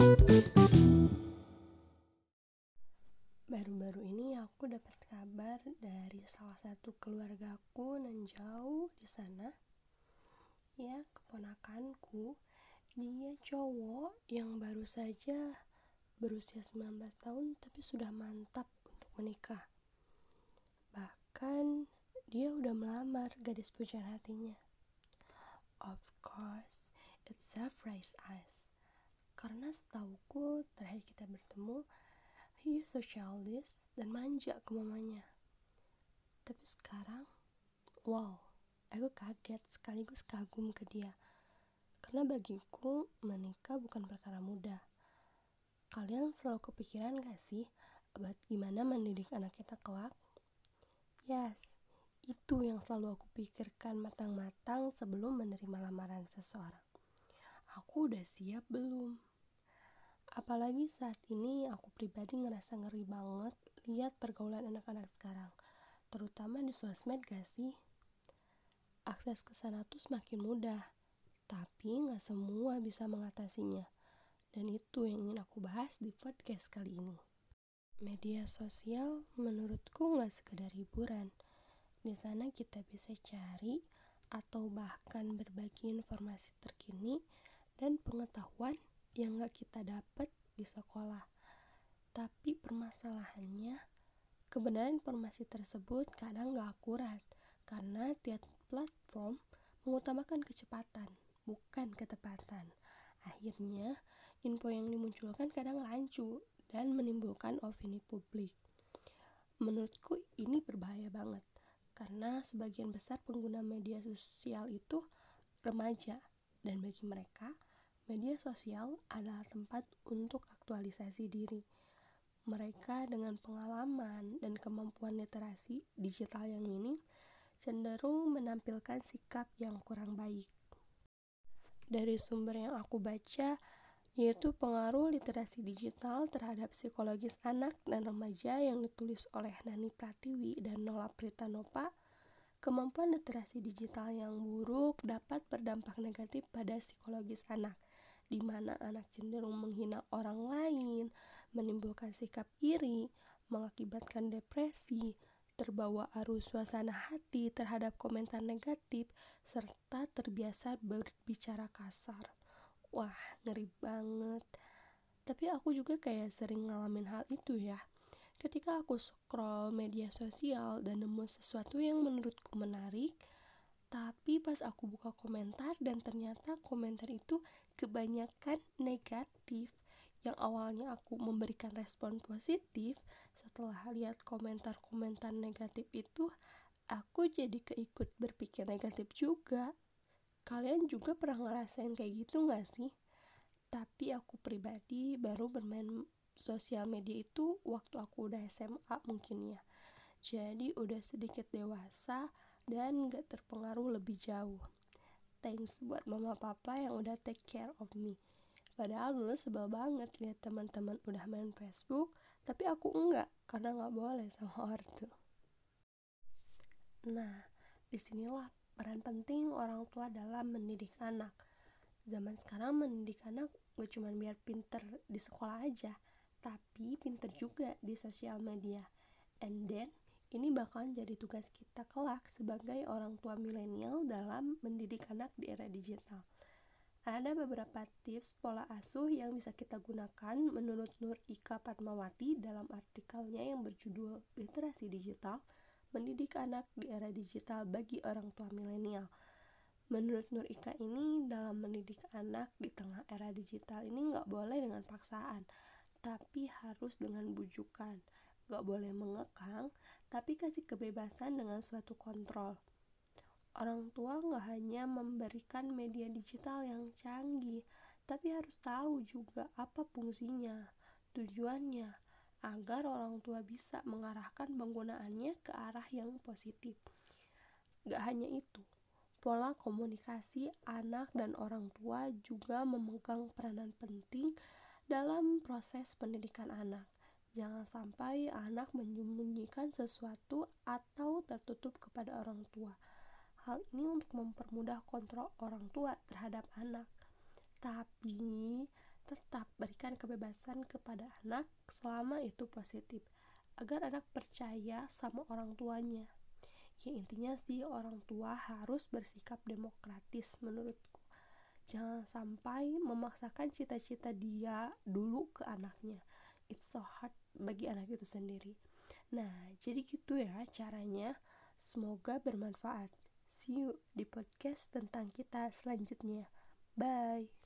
Baru-baru ini aku dapat kabar dari salah satu keluargaku nan jauh di sana. Ya, keponakanku. Dia cowok yang baru saja berusia 19 tahun tapi sudah mantap untuk menikah. Bahkan dia udah melamar gadis pujaan hatinya. Of course, it surprised us. Karena setauku terakhir kita bertemu, he is so childish dan manja ke mamanya. Tapi sekarang, wow, aku kaget sekaligus kagum ke dia. Karena bagiku, menikah bukan perkara mudah. Kalian selalu kepikiran gak sih buat gimana mendidik anak kita kelak? Yes, itu yang selalu aku pikirkan matang-matang sebelum menerima lamaran seseorang. Aku udah siap belum? Apalagi saat ini aku pribadi ngerasa ngeri banget lihat pergaulan anak-anak sekarang, terutama di sosmed gak sih? Akses ke sana tuh semakin mudah, tapi nggak semua bisa mengatasinya. Dan itu yang ingin aku bahas di podcast kali ini. Media sosial menurutku nggak sekedar hiburan. Di sana kita bisa cari atau bahkan berbagi informasi terkini dan pengetahuan yang gak kita dapat di sekolah. Tapi permasalahannya, kebenaran informasi tersebut kadang gak akurat karena tiap platform mengutamakan kecepatan, bukan ketepatan. Akhirnya, info yang dimunculkan kadang rancu dan menimbulkan opini publik. Menurutku ini berbahaya banget karena sebagian besar pengguna media sosial itu remaja dan bagi mereka Media sosial adalah tempat untuk aktualisasi diri. Mereka dengan pengalaman dan kemampuan literasi digital yang minim cenderung menampilkan sikap yang kurang baik. Dari sumber yang aku baca, yaitu pengaruh literasi digital terhadap psikologis anak dan remaja yang ditulis oleh Nani Pratiwi dan Nola Pritanopa, kemampuan literasi digital yang buruk dapat berdampak negatif pada psikologis anak di mana anak cenderung menghina orang lain, menimbulkan sikap iri, mengakibatkan depresi, terbawa arus suasana hati terhadap komentar negatif, serta terbiasa berbicara kasar. Wah, ngeri banget. Tapi aku juga kayak sering ngalamin hal itu ya. Ketika aku scroll media sosial dan nemu sesuatu yang menurutku menarik, tapi pas aku buka komentar dan ternyata komentar itu kebanyakan negatif yang awalnya aku memberikan respon positif setelah lihat komentar-komentar negatif itu aku jadi keikut berpikir negatif juga. Kalian juga pernah ngerasain kayak gitu gak sih? tapi aku pribadi baru bermain sosial media itu waktu aku udah SMA mungkin ya. Jadi udah sedikit dewasa dan gak terpengaruh lebih jauh thanks buat mama papa yang udah take care of me. Padahal dulu sebel banget lihat teman-teman udah main Facebook tapi aku enggak karena nggak boleh sama ortu. Nah di sinilah peran penting orang tua dalam mendidik anak. Zaman sekarang mendidik anak gak cuma biar pinter di sekolah aja tapi pinter juga di sosial media. And then ini bakalan jadi tugas kita kelak sebagai orang tua milenial dalam mendidik anak di era digital. Ada beberapa tips pola asuh yang bisa kita gunakan menurut Nur Ika Patmawati dalam artikelnya yang berjudul Literasi Digital, Mendidik Anak di Era Digital bagi Orang Tua Milenial. Menurut Nur Ika ini, dalam mendidik anak di tengah era digital ini nggak boleh dengan paksaan, tapi harus dengan bujukan gak boleh mengekang, tapi kasih kebebasan dengan suatu kontrol. Orang tua gak hanya memberikan media digital yang canggih, tapi harus tahu juga apa fungsinya, tujuannya, agar orang tua bisa mengarahkan penggunaannya ke arah yang positif. Gak hanya itu, pola komunikasi anak dan orang tua juga memegang peranan penting dalam proses pendidikan anak. Jangan sampai anak menyembunyikan sesuatu atau tertutup kepada orang tua. Hal ini untuk mempermudah kontrol orang tua terhadap anak. Tapi tetap berikan kebebasan kepada anak selama itu positif agar anak percaya sama orang tuanya ya intinya sih orang tua harus bersikap demokratis menurutku jangan sampai memaksakan cita-cita dia dulu ke anaknya it's so hard bagi anak itu sendiri. Nah jadi gitu ya caranya. Semoga bermanfaat. See you di podcast tentang kita selanjutnya. Bye